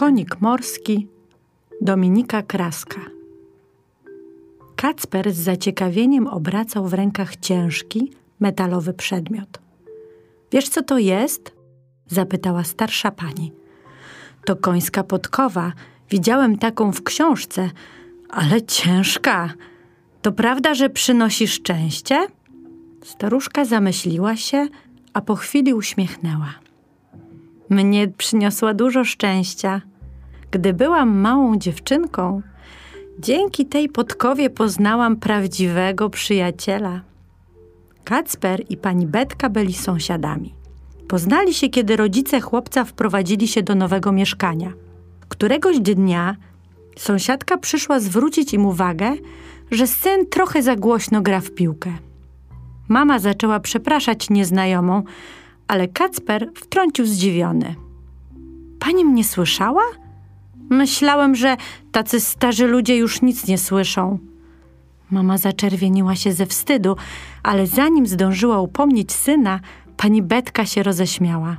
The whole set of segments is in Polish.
Konik morski Dominika Kraska. Kacper z zaciekawieniem obracał w rękach ciężki, metalowy przedmiot. Wiesz, co to jest? zapytała starsza pani. To końska podkowa. Widziałem taką w książce, ale ciężka. To prawda, że przynosi szczęście? Staruszka zamyśliła się, a po chwili uśmiechnęła. Mnie przyniosła dużo szczęścia. Gdy byłam małą dziewczynką, dzięki tej podkowie poznałam prawdziwego przyjaciela. Kacper i pani Betka byli sąsiadami. Poznali się, kiedy rodzice chłopca wprowadzili się do nowego mieszkania. Któregoś dnia sąsiadka przyszła zwrócić im uwagę, że syn trochę za głośno gra w piłkę. Mama zaczęła przepraszać nieznajomą, ale Kacper wtrącił zdziwiony. Pani mnie słyszała? Myślałem, że tacy starzy ludzie już nic nie słyszą. Mama zaczerwieniła się ze wstydu, ale zanim zdążyła upomnieć syna, pani Betka się roześmiała.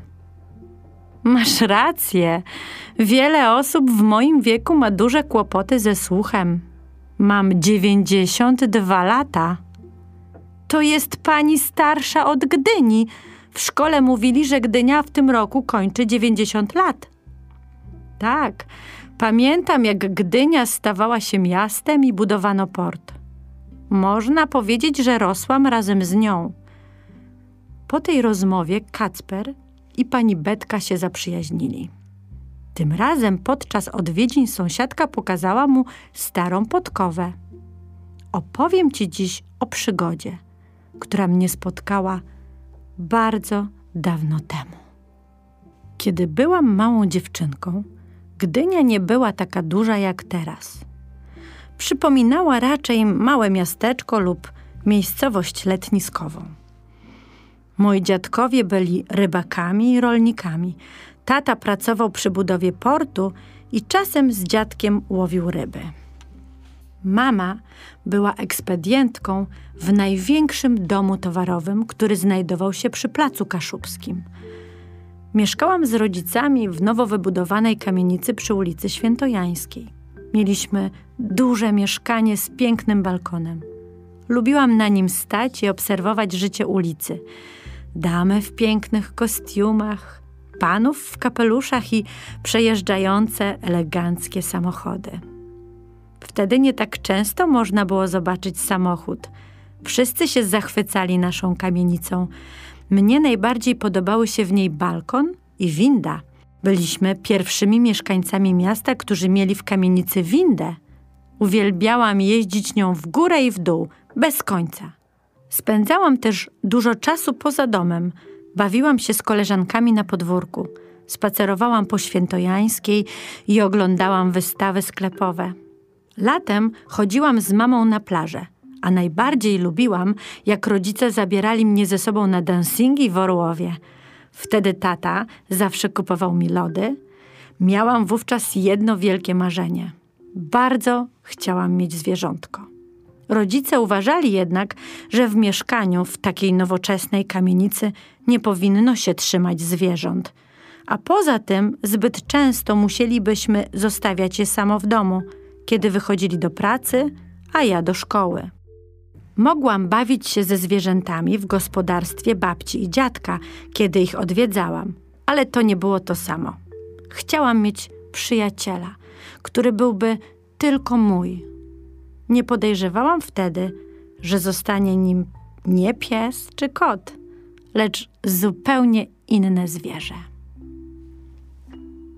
Masz rację. Wiele osób w moim wieku ma duże kłopoty ze słuchem. Mam dziewięćdziesiąt dwa lata. To jest pani starsza od Gdyni. W szkole mówili, że Gdynia w tym roku kończy dziewięćdziesiąt lat. Tak, pamiętam jak Gdynia stawała się miastem i budowano port. Można powiedzieć, że rosłam razem z nią. Po tej rozmowie Kacper i pani Betka się zaprzyjaźnili. Tym razem podczas odwiedzin sąsiadka pokazała mu starą podkowę. Opowiem ci dziś o przygodzie, która mnie spotkała bardzo dawno temu. Kiedy byłam małą dziewczynką, Gdynia nie była taka duża jak teraz. Przypominała raczej małe miasteczko lub miejscowość letniskową. Moi dziadkowie byli rybakami i rolnikami. Tata pracował przy budowie portu i czasem z dziadkiem łowił ryby. Mama była ekspedientką w największym domu towarowym, który znajdował się przy Placu Kaszubskim. Mieszkałam z rodzicami w nowo wybudowanej kamienicy przy ulicy Świętojańskiej. Mieliśmy duże mieszkanie z pięknym balkonem. Lubiłam na nim stać i obserwować życie ulicy. Damy w pięknych kostiumach, panów w kapeluszach i przejeżdżające eleganckie samochody. Wtedy nie tak często można było zobaczyć samochód. Wszyscy się zachwycali naszą kamienicą. Mnie najbardziej podobały się w niej balkon i winda. Byliśmy pierwszymi mieszkańcami miasta, którzy mieli w kamienicy windę. Uwielbiałam jeździć nią w górę i w dół, bez końca. Spędzałam też dużo czasu poza domem. Bawiłam się z koleżankami na podwórku. Spacerowałam po Świętojańskiej i oglądałam wystawy sklepowe. Latem chodziłam z mamą na plażę, a najbardziej lubiłam, jak rodzice zabierali mnie ze sobą na dancingi w Orłowie. Wtedy tata zawsze kupował mi lody. Miałam wówczas jedno wielkie marzenie. Bardzo chciałam mieć zwierzątko. Rodzice uważali jednak, że w mieszkaniu w takiej nowoczesnej kamienicy nie powinno się trzymać zwierząt. A poza tym zbyt często musielibyśmy zostawiać je samo w domu – kiedy wychodzili do pracy, a ja do szkoły. Mogłam bawić się ze zwierzętami w gospodarstwie babci i dziadka, kiedy ich odwiedzałam, ale to nie było to samo. Chciałam mieć przyjaciela, który byłby tylko mój. Nie podejrzewałam wtedy, że zostanie nim nie pies czy kot, lecz zupełnie inne zwierzę.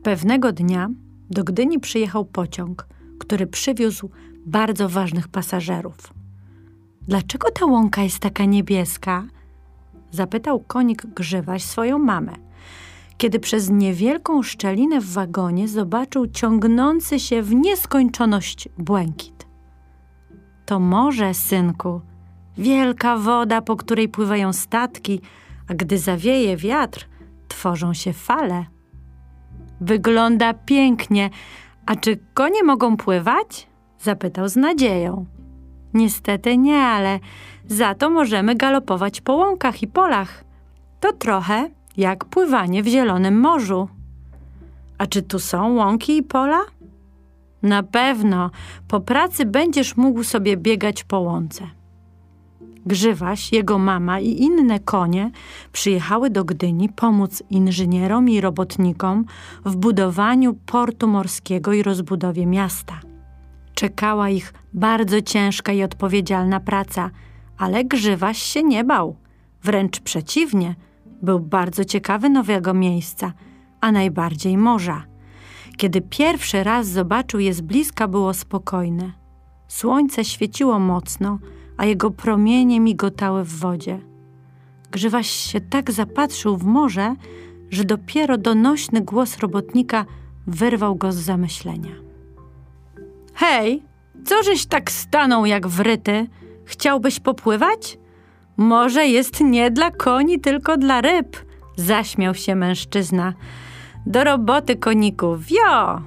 Pewnego dnia do Gdyni przyjechał pociąg, który przywiózł bardzo ważnych pasażerów. Dlaczego ta łąka jest taka niebieska? Zapytał konik Grzywaś swoją mamę, kiedy przez niewielką szczelinę w wagonie zobaczył ciągnący się w nieskończoność błękit. To morze, synku, wielka woda, po której pływają statki, a gdy zawieje wiatr, tworzą się fale. Wygląda pięknie, a czy konie mogą pływać? Zapytał z nadzieją. Niestety nie, ale za to możemy galopować po łąkach i polach. To trochę jak pływanie w zielonym morzu. A czy tu są łąki i pola? Na pewno po pracy będziesz mógł sobie biegać po łące. Grzywaś, jego mama i inne konie przyjechały do Gdyni pomóc inżynierom i robotnikom w budowaniu portu morskiego i rozbudowie miasta. Czekała ich bardzo ciężka i odpowiedzialna praca, ale Grzywaś się nie bał. Wręcz przeciwnie, był bardzo ciekawy nowego miejsca, a najbardziej morza. Kiedy pierwszy raz zobaczył je z bliska, było spokojne. Słońce świeciło mocno, a jego promienie migotały w wodzie. Grzywaś się tak zapatrzył w morze, że dopiero donośny głos robotnika wyrwał go z zamyślenia. Hej, co żeś tak stanął jak wryty? Chciałbyś popływać? Może jest nie dla koni, tylko dla ryb, zaśmiał się mężczyzna. Do roboty, koniku, wio!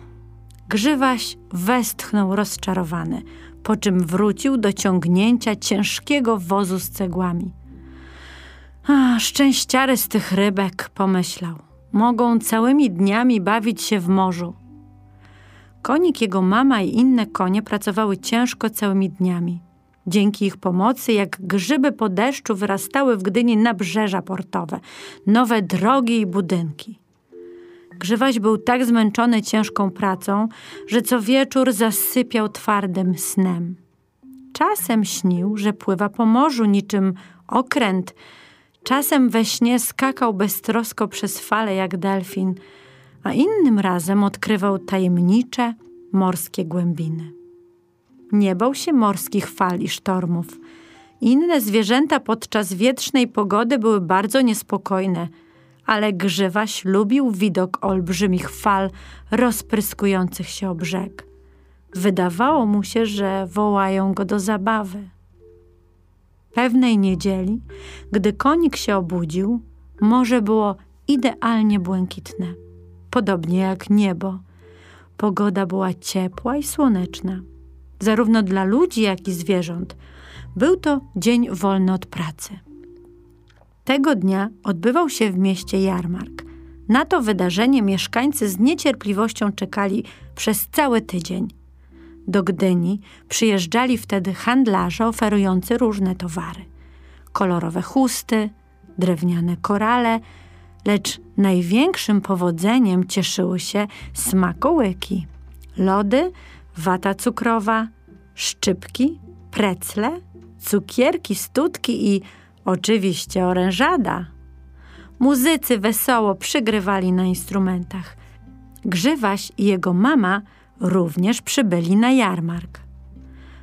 Grzywaś westchnął rozczarowany, po czym wrócił do ciągnięcia ciężkiego wozu z cegłami. A, szczęściary z tych rybek, pomyślał. Mogą całymi dniami bawić się w morzu. Konik, jego mama i inne konie pracowały ciężko całymi dniami. Dzięki ich pomocy, jak grzyby po deszczu, wyrastały w Gdyni nabrzeża portowe, nowe drogi i budynki. Grzywaś był tak zmęczony ciężką pracą, że co wieczór zasypiał twardym snem. Czasem śnił, że pływa po morzu niczym okręt, czasem we śnie skakał beztrosko przez fale jak delfin, a innym razem odkrywał tajemnicze morskie głębiny. Nie bał się morskich fal i sztormów. Inne zwierzęta podczas wietrznej pogody były bardzo niespokojne – ale grzywaś lubił widok olbrzymich fal rozpryskujących się o brzeg. Wydawało mu się, że wołają go do zabawy. Pewnej niedzieli, gdy konik się obudził, morze było idealnie błękitne, podobnie jak niebo. Pogoda była ciepła i słoneczna, zarówno dla ludzi, jak i zwierząt. Był to dzień wolny od pracy. Tego dnia odbywał się w mieście jarmark. Na to wydarzenie mieszkańcy z niecierpliwością czekali przez cały tydzień. Do Gdyni przyjeżdżali wtedy handlarze oferujący różne towary: kolorowe chusty, drewniane korale, lecz największym powodzeniem cieszyły się smakołyki, lody, wata cukrowa, szczypki, precle, cukierki, studki i Oczywiście orężada. Muzycy wesoło przygrywali na instrumentach. Grzywaś i jego mama również przybyli na jarmark.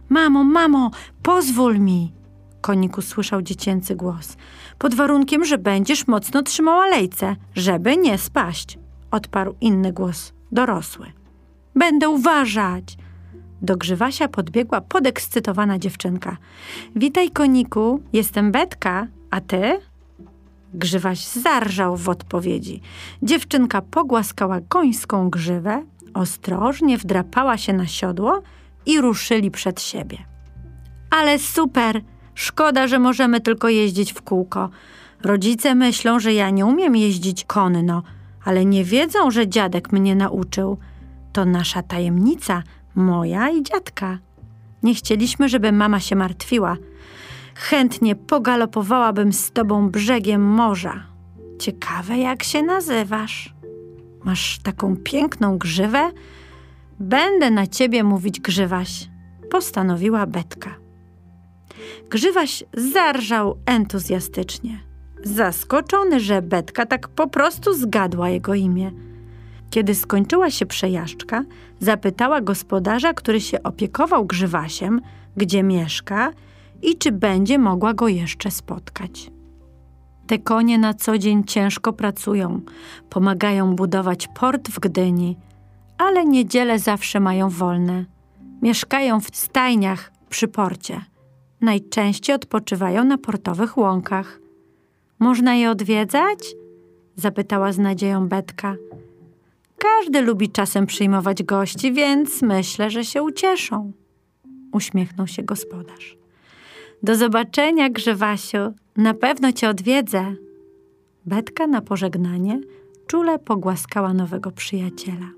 Mamo, mamo, pozwól mi! Konik usłyszał dziecięcy głos. Pod warunkiem, że będziesz mocno trzymała lejce, żeby nie spaść, odparł inny głos, dorosły. Będę uważać, do grzywasia podbiegła podekscytowana dziewczynka. Witaj, koniku, jestem Betka, a ty? Grzywaś zarżał w odpowiedzi. Dziewczynka pogłaskała końską grzywę, ostrożnie wdrapała się na siodło i ruszyli przed siebie. Ale super! Szkoda, że możemy tylko jeździć w kółko. Rodzice myślą, że ja nie umiem jeździć konno, ale nie wiedzą, że dziadek mnie nauczył. To nasza tajemnica, moja i dziadka. Nie chcieliśmy, żeby mama się martwiła. Chętnie pogalopowałabym z tobą brzegiem morza. Ciekawe, jak się nazywasz. Masz taką piękną grzywę? Będę na ciebie mówić grzywaś, postanowiła Betka. Grzywaś zarżał entuzjastycznie, zaskoczony, że Betka tak po prostu zgadła jego imię. Kiedy skończyła się przejażdżka, zapytała gospodarza, który się opiekował grzywasiem, gdzie mieszka i czy będzie mogła go jeszcze spotkać. Te konie na co dzień ciężko pracują, pomagają budować port w Gdyni, ale niedziele zawsze mają wolne. Mieszkają w stajniach przy porcie. Najczęściej odpoczywają na portowych łąkach. Można je odwiedzać? zapytała z nadzieją Betka. Każdy lubi czasem przyjmować gości, więc myślę, że się ucieszą. Uśmiechnął się gospodarz. Do zobaczenia, Grzewasiu. Na pewno cię odwiedzę. Betka na pożegnanie czule pogłaskała nowego przyjaciela.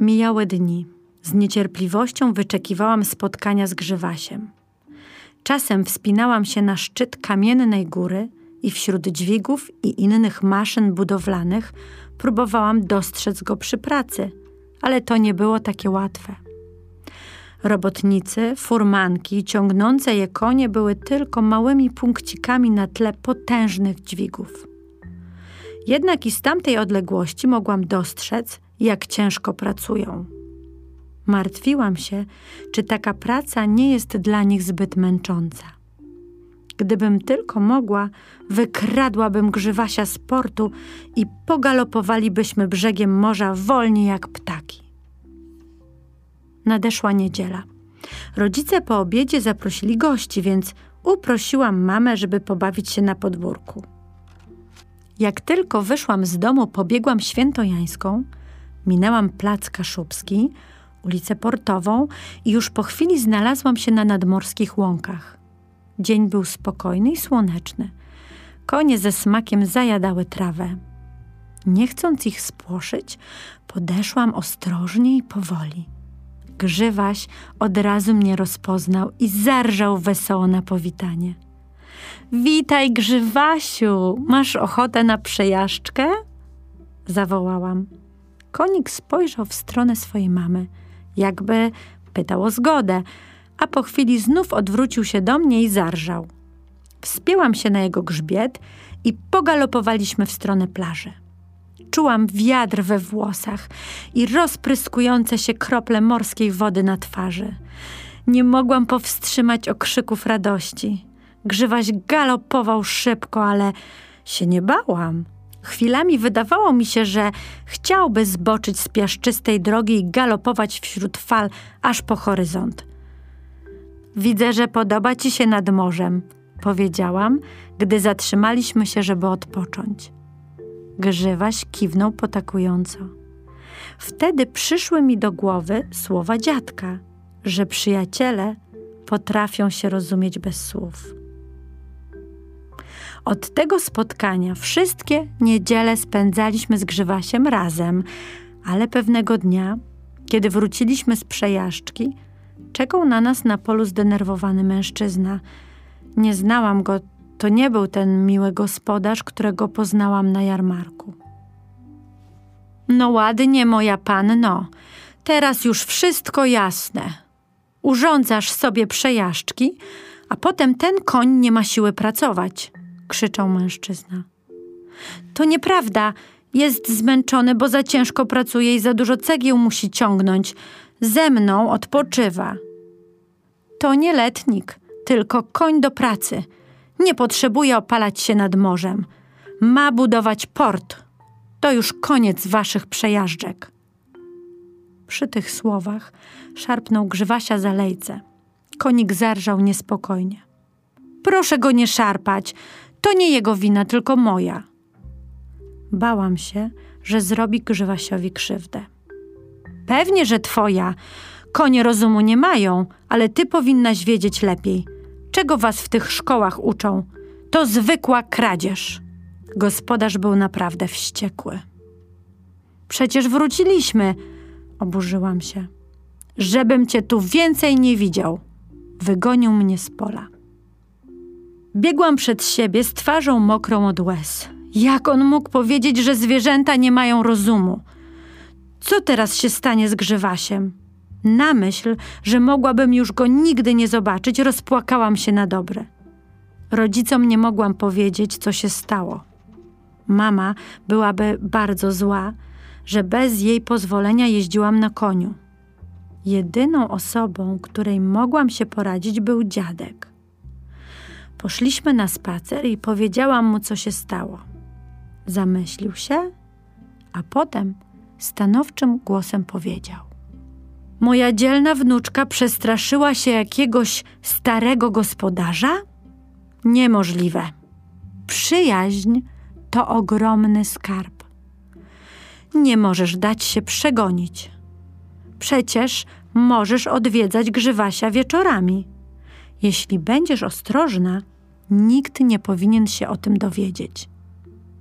Mijały dni. Z niecierpliwością wyczekiwałam spotkania z Grzywasiem. Czasem wspinałam się na szczyt kamiennej góry i wśród dźwigów i innych maszyn budowlanych próbowałam dostrzec go przy pracy, ale to nie było takie łatwe. Robotnicy, furmanki, ciągnące je konie były tylko małymi punkcikami na tle potężnych dźwigów. Jednak i z tamtej odległości mogłam dostrzec, jak ciężko pracują. Martwiłam się, czy taka praca nie jest dla nich zbyt męcząca. Gdybym tylko mogła, wykradłabym grzywasia z portu i pogalopowalibyśmy brzegiem morza wolniej jak ptaki. Nadeszła niedziela. Rodzice po obiedzie zaprosili gości, więc uprosiłam mamę, żeby pobawić się na podwórku. Jak tylko wyszłam z domu, pobiegłam świętojańską, minęłam plac Kaszubski, ulicę Portową i już po chwili znalazłam się na nadmorskich łąkach. Dzień był spokojny i słoneczny. Konie ze smakiem zajadały trawę. Nie chcąc ich spłoszyć, podeszłam ostrożnie i powoli. Grzywaś od razu mnie rozpoznał i zarżał wesoło na powitanie. Witaj, Grzywasiu! Masz ochotę na przejażdżkę? Zawołałam. Konik spojrzał w stronę swojej mamy, jakby pytał o zgodę, a po chwili znów odwrócił się do mnie i zarżał. Wspięłam się na jego grzbiet i pogalopowaliśmy w stronę plaży. Czułam wiatr we włosach i rozpryskujące się krople morskiej wody na twarzy. Nie mogłam powstrzymać okrzyków radości. Grzywaś galopował szybko, ale się nie bałam. Chwilami wydawało mi się, że chciałby zboczyć z piaszczystej drogi i galopować wśród fal aż po horyzont. Widzę, że podoba ci się nad morzem, powiedziałam, gdy zatrzymaliśmy się, żeby odpocząć. Grzywaś kiwnął potakująco. Wtedy przyszły mi do głowy słowa dziadka, że przyjaciele potrafią się rozumieć bez słów. Od tego spotkania wszystkie niedziele spędzaliśmy z Grzywasiem razem, ale pewnego dnia, kiedy wróciliśmy z przejażdżki, czekał na nas na polu zdenerwowany mężczyzna. Nie znałam go, to nie był ten miły gospodarz, którego poznałam na jarmarku. No ładnie, moja panno, teraz już wszystko jasne. Urządzasz sobie przejażdżki, a potem ten koń nie ma siły pracować krzyczał mężczyzna. To nieprawda. Jest zmęczony, bo za ciężko pracuje i za dużo cegieł musi ciągnąć. Ze mną odpoczywa. To nie letnik, tylko koń do pracy. Nie potrzebuje opalać się nad morzem. Ma budować port. To już koniec waszych przejażdżek. Przy tych słowach szarpnął grzywasia za lejce. Konik zarżał niespokojnie. Proszę go nie szarpać. To nie jego wina, tylko moja. Bałam się, że zrobi Grzywasiowi krzywdę. Pewnie, że twoja. Konie rozumu nie mają, ale ty powinnaś wiedzieć lepiej. Czego was w tych szkołach uczą? To zwykła kradzież. Gospodarz był naprawdę wściekły. Przecież wróciliśmy, oburzyłam się. Żebym cię tu więcej nie widział. Wygonił mnie z pola. Biegłam przed siebie z twarzą mokrą od łez. Jak on mógł powiedzieć, że zwierzęta nie mają rozumu? Co teraz się stanie z Grzywasiem? Na myśl, że mogłabym już go nigdy nie zobaczyć, rozpłakałam się na dobre. Rodzicom nie mogłam powiedzieć, co się stało. Mama byłaby bardzo zła, że bez jej pozwolenia jeździłam na koniu. Jedyną osobą, której mogłam się poradzić, był dziadek. Poszliśmy na spacer i powiedziałam mu, co się stało. Zamyślił się, a potem stanowczym głosem powiedział: Moja dzielna wnuczka przestraszyła się jakiegoś starego gospodarza? Niemożliwe. Przyjaźń to ogromny skarb. Nie możesz dać się przegonić. Przecież możesz odwiedzać grzywasia wieczorami. Jeśli będziesz ostrożna, nikt nie powinien się o tym dowiedzieć.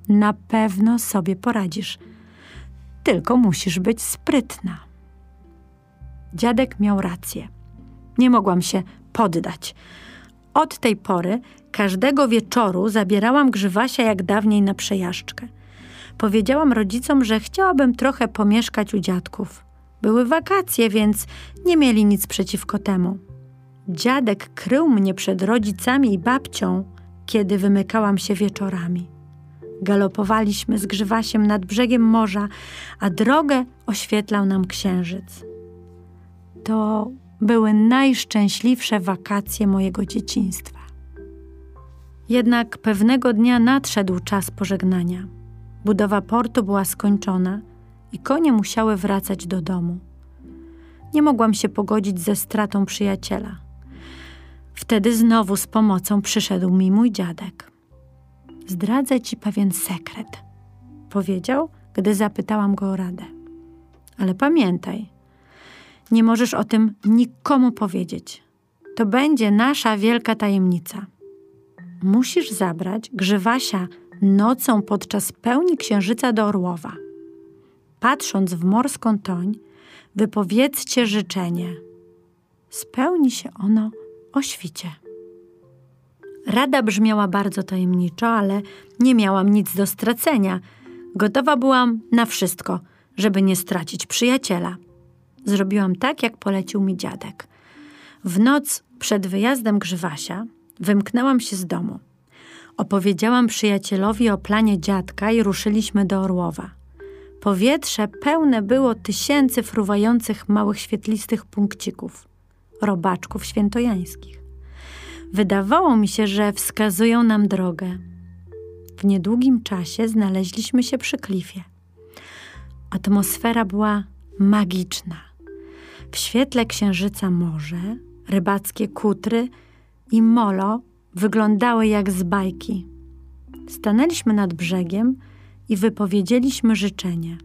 Na pewno sobie poradzisz. Tylko musisz być sprytna. Dziadek miał rację. Nie mogłam się poddać. Od tej pory każdego wieczoru zabierałam grzywasia jak dawniej na przejażdżkę. Powiedziałam rodzicom, że chciałabym trochę pomieszkać u dziadków. Były wakacje, więc nie mieli nic przeciwko temu. Dziadek krył mnie przed rodzicami i babcią, kiedy wymykałam się wieczorami. Galopowaliśmy z grzywasiem nad brzegiem morza, a drogę oświetlał nam księżyc. To były najszczęśliwsze wakacje mojego dzieciństwa. Jednak pewnego dnia nadszedł czas pożegnania. Budowa portu była skończona i konie musiały wracać do domu. Nie mogłam się pogodzić ze stratą przyjaciela. Wtedy znowu z pomocą przyszedł mi mój dziadek. Zdradzę ci pewien sekret, powiedział, gdy zapytałam go o radę. Ale pamiętaj, nie możesz o tym nikomu powiedzieć. To będzie nasza wielka tajemnica. Musisz zabrać grzywasia nocą podczas pełni księżyca do Orłowa. Patrząc w morską toń, wypowiedzcie życzenie. Spełni się ono o świcie. Rada brzmiała bardzo tajemniczo, ale nie miałam nic do stracenia. Gotowa byłam na wszystko, żeby nie stracić przyjaciela. Zrobiłam tak, jak polecił mi dziadek. W noc przed wyjazdem Grzywasia wymknęłam się z domu. Opowiedziałam przyjacielowi o planie dziadka i ruszyliśmy do Orłowa. Powietrze pełne było tysięcy fruwających małych świetlistych punkcików, robaczków świętojańskich. Wydawało mi się, że wskazują nam drogę. W niedługim czasie znaleźliśmy się przy klifie. Atmosfera była magiczna. W świetle księżyca morze, rybackie kutry i molo wyglądały jak z bajki. Stanęliśmy nad brzegiem i wypowiedzieliśmy życzenie.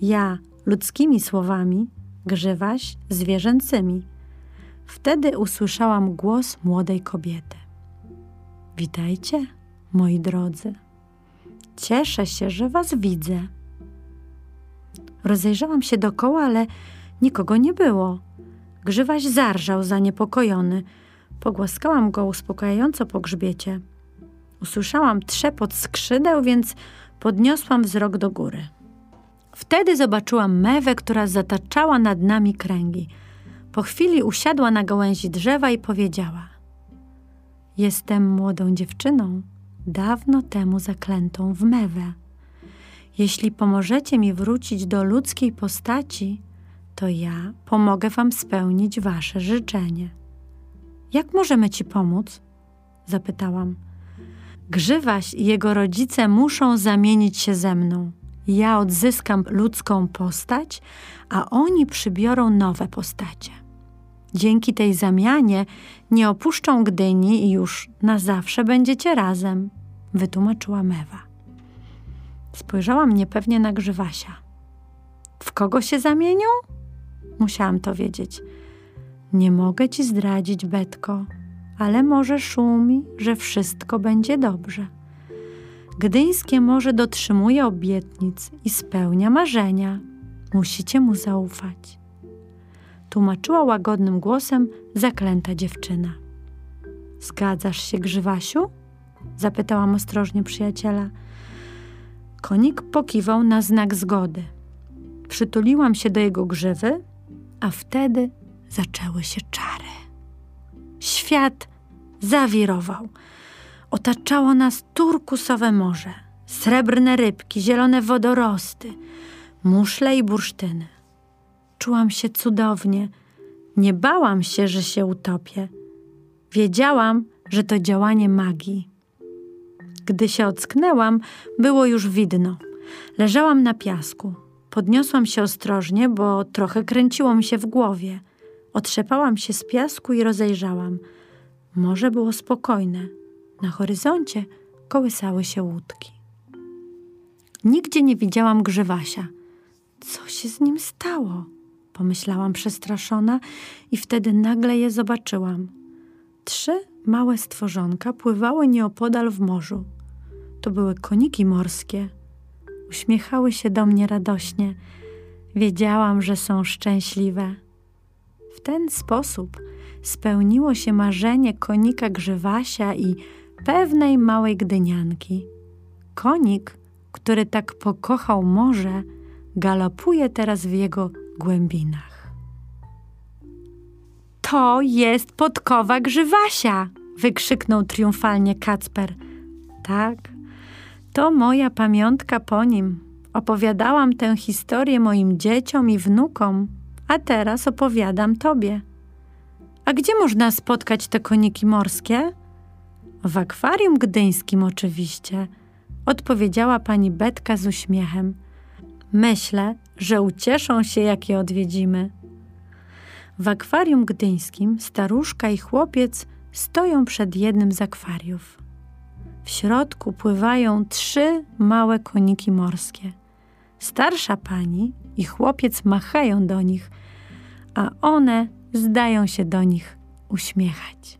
Ja ludzkimi słowami, grzywaś zwierzęcymi. Wtedy usłyszałam głos młodej kobiety. Witajcie, moi drodzy. Cieszę się, że was widzę. Rozejrzałam się dokoła, ale nikogo nie było. Grzywaś zarżał zaniepokojony. Pogłaskałam go uspokajająco po grzbiecie. Usłyszałam trzepot skrzydeł, więc podniosłam wzrok do góry. Wtedy zobaczyłam mewę, która zataczała nad nami kręgi. Po chwili usiadła na gałęzi drzewa i powiedziała: Jestem młodą dziewczyną, dawno temu zaklętą w mewę. Jeśli pomożecie mi wrócić do ludzkiej postaci, to ja pomogę wam spełnić wasze życzenie. Jak możemy ci pomóc? zapytałam. Grzywaś i jego rodzice muszą zamienić się ze mną. Ja odzyskam ludzką postać, a oni przybiorą nowe postacie. Dzięki tej zamianie nie opuszczą Gdyni i już na zawsze będziecie razem, wytłumaczyła Mewa. Spojrzałam niepewnie na Grzywasia. W kogo się zamienią? Musiałam to wiedzieć. Nie mogę ci zdradzić, Betko, ale może szumi, że wszystko będzie dobrze. Gdyńskie morze dotrzymuje obietnic i spełnia marzenia. Musicie mu zaufać. Tłumaczyła łagodnym głosem zaklęta dziewczyna. Zgadzasz się, Grzywasiu? Zapytałam ostrożnie przyjaciela. Konik pokiwał na znak zgody. Przytuliłam się do jego grzywy, a wtedy zaczęły się czary. Świat zawirował. Otaczało nas turkusowe morze, srebrne rybki, zielone wodorosty, muszle i bursztyny. Czułam się cudownie. Nie bałam się, że się utopię. Wiedziałam, że to działanie magii. Gdy się ocknęłam, było już widno. Leżałam na piasku. Podniosłam się ostrożnie, bo trochę kręciło mi się w głowie. Otrzepałam się z piasku i rozejrzałam. Morze było spokojne. Na horyzoncie kołysały się łódki. Nigdzie nie widziałam grzywasia. Co się z nim stało? Pomyślałam przestraszona i wtedy nagle je zobaczyłam. Trzy małe stworzonka pływały nieopodal w morzu. to były koniki morskie. Uśmiechały się do mnie radośnie. Wiedziałam, że są szczęśliwe. W ten sposób spełniło się marzenie konika Grzywasia i pewnej małej gdynianki. Konik, który tak pokochał morze, galopuje teraz w jego głębinach. To jest podkowa Grzywasia! wykrzyknął triumfalnie Kacper. Tak, to moja pamiątka po nim. Opowiadałam tę historię moim dzieciom i wnukom, a teraz opowiadam tobie. A gdzie można spotkać te koniki morskie? W akwarium gdyńskim oczywiście, odpowiedziała pani Betka z uśmiechem. Myślę, że ucieszą się, jak je odwiedzimy. W akwarium gdyńskim staruszka i chłopiec stoją przed jednym z akwariów. W środku pływają trzy małe koniki morskie. Starsza pani i chłopiec machają do nich, a one zdają się do nich uśmiechać.